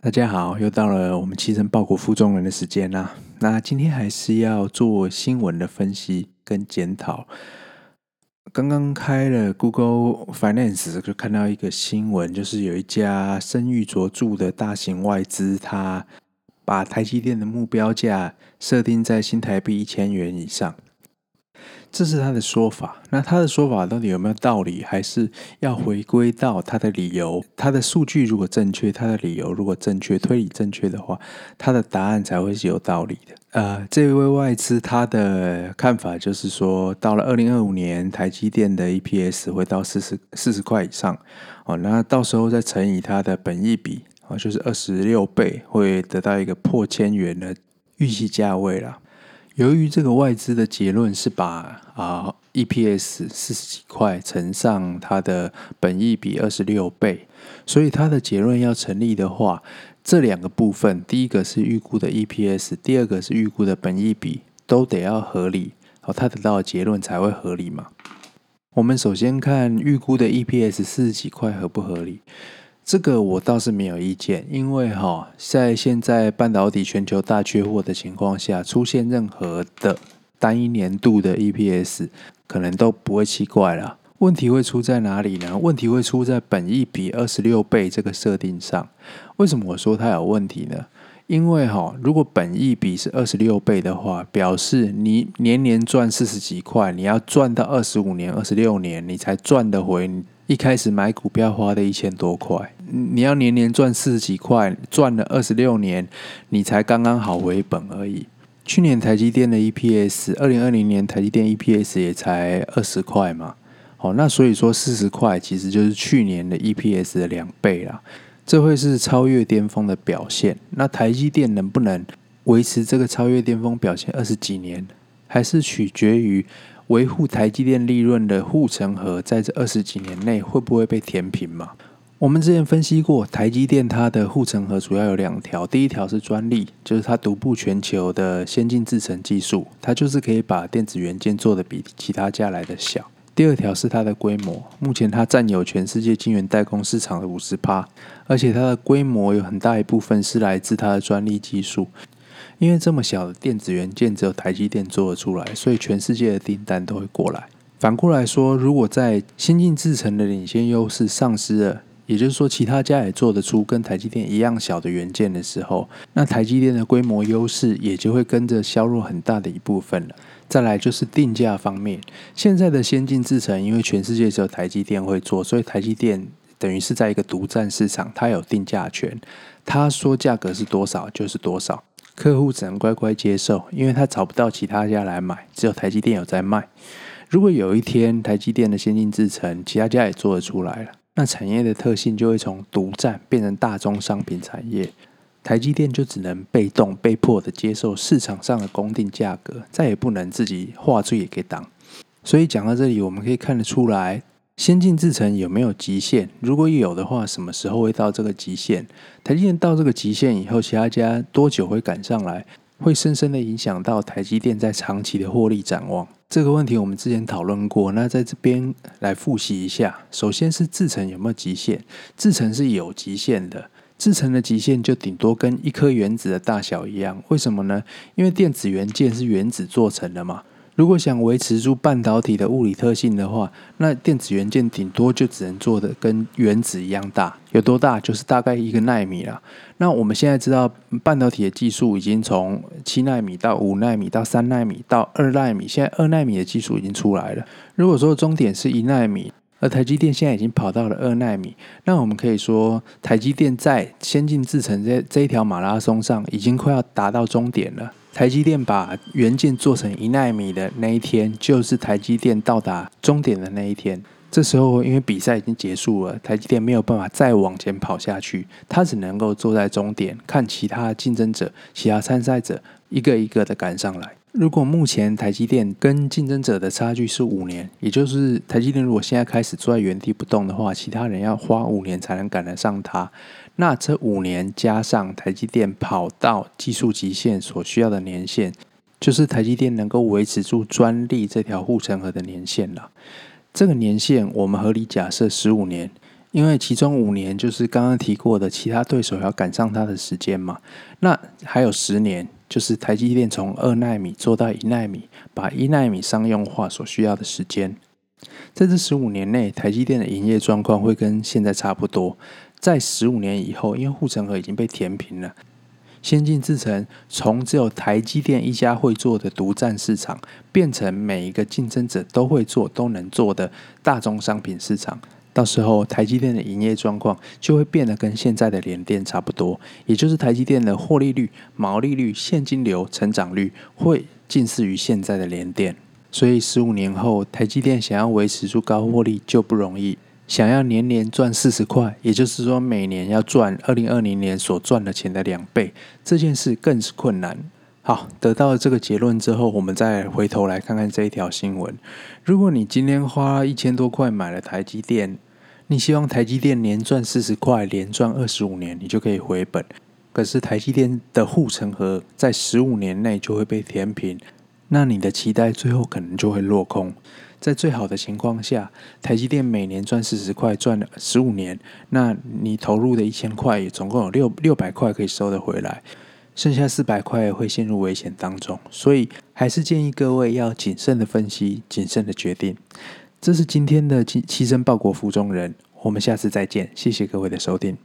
大家好，又到了我们期诚报国负重人的时间啦。那今天还是要做新闻的分析跟检讨。刚刚开了 Google Finance，就看到一个新闻，就是有一家声誉卓著的大型外资，它把台积电的目标价设定在新台币一千元以上。这是他的说法，那他的说法到底有没有道理？还是要回归到他的理由？他的数据如果正确，他的理由如果正确，推理正确的话，他的答案才会是有道理的。呃，这位外资他的看法就是说，到了二零二五年，台积电的 EPS 会到四十四十块以上哦，那到时候再乘以它的本益比哦，就是二十六倍，会得到一个破千元的预期价位了。由于这个外资的结论是把啊 EPS 四十几块乘上它的本益比二十六倍，所以它的结论要成立的话，这两个部分，第一个是预估的 EPS，第二个是预估的本益比，都得要合理，好，它得到的结论才会合理嘛。我们首先看预估的 EPS 四十几块合不合理？这个我倒是没有意见，因为哈，在现在半导体全球大缺货的情况下，出现任何的单一年度的 EPS，可能都不会奇怪了。问题会出在哪里呢？问题会出在本益比二十六倍这个设定上。为什么我说它有问题呢？因为哈，如果本益比是二十六倍的话，表示你年年赚四十几块，你要赚到二十五年、二十六年，你才赚得回一开始买股票花的一千多块。你要年年赚四十几块，赚了二十六年，你才刚刚好回本而已。去年台积电的 EPS，二零二零年台积电 EPS 也才二十块嘛。好，那所以说四十块其实就是去年的 EPS 的两倍啦。这会是超越巅峰的表现。那台积电能不能维持这个超越巅峰表现二十几年，还是取决于维护台积电利润的护城河在这二十几年内会不会被填平嘛？我们之前分析过，台积电它的护城河主要有两条，第一条是专利，就是它独步全球的先进制程技术，它就是可以把电子元件做得比其他家来的小。第二条是它的规模，目前它占有全世界晶圆代工市场的五十趴，而且它的规模有很大一部分是来自它的专利技术。因为这么小的电子元件只有台积电做得出来，所以全世界的订单都会过来。反过来说，如果在先进制程的领先优势丧失了，也就是说其他家也做得出跟台积电一样小的元件的时候，那台积电的规模优势也就会跟着削弱很大的一部分了。再来就是定价方面，现在的先进制程，因为全世界只有台积电会做，所以台积电等于是在一个独占市场，它有定价权，它说价格是多少就是多少，客户只能乖乖接受，因为他找不到其他家来买，只有台积电有在卖。如果有一天台积电的先进制程，其他家也做得出来了，那产业的特性就会从独占变成大宗商品产业。台积电就只能被动、被迫的接受市场上的公定价格，再也不能自己画出也给挡。所以讲到这里，我们可以看得出来，先进制程有没有极限？如果有的话，什么时候会到这个极限？台积电到这个极限以后，其他家多久会赶上来？会深深的影响到台积电在长期的获利展望。这个问题我们之前讨论过，那在这边来复习一下。首先是制程有没有极限？制程是有极限的。制程的极限就顶多跟一颗原子的大小一样，为什么呢？因为电子元件是原子做成的嘛。如果想维持住半导体的物理特性的话，那电子元件顶多就只能做的跟原子一样大，有多大？就是大概一个奈米了。那我们现在知道，半导体的技术已经从七奈米到五奈米到三奈米到二奈米，现在二奈米的技术已经出来了。如果说终点是一奈米。而台积电现在已经跑到了二奈米，那我们可以说，台积电在先进制程这这一条马拉松上，已经快要达到终点了。台积电把元件做成一纳米的那一天，就是台积电到达终点的那一天。这时候，因为比赛已经结束了，台积电没有办法再往前跑下去，它只能够坐在终点，看其他竞争者、其他参赛者一个一个的赶上来。如果目前台积电跟竞争者的差距是五年，也就是台积电如果现在开始坐在原地不动的话，其他人要花五年才能赶得上它。那这五年加上台积电跑到技术极限所需要的年限，就是台积电能够维持住专利这条护城河的年限了。这个年限我们合理假设十五年，因为其中五年就是刚刚提过的，其他对手要赶上它的时间嘛。那还有十年，就是台积电从二奈米做到一奈米，把一奈米商用化所需要的时间。在这十五年内，台积电的营业状况会跟现在差不多。在十五年以后，因为护城河已经被填平了，先进制程从只有台积电一家会做的独占市场，变成每一个竞争者都会做、都能做的大宗商品市场。到时候，台积电的营业状况就会变得跟现在的联电差不多，也就是台积电的获利率、毛利率、现金流成长率会近似于现在的联电。所以，十五年后，台积电想要维持住高获利就不容易。想要年年赚四十块，也就是说每年要赚二零二零年所赚的钱的两倍，这件事更是困难。好，得到了这个结论之后，我们再回头来看看这一条新闻。如果你今天花一千多块买了台积电，你希望台积电年赚四十块，连赚二十五年，你就可以回本。可是台积电的护城河在十五年内就会被填平。那你的期待最后可能就会落空。在最好的情况下，台积电每年赚四十块，赚了十五年，那你投入的一千块也总共有六六百块可以收得回来，剩下四百块会陷入危险当中。所以还是建议各位要谨慎的分析，谨慎的决定。这是今天的七七声报国服中人，我们下次再见，谢谢各位的收听。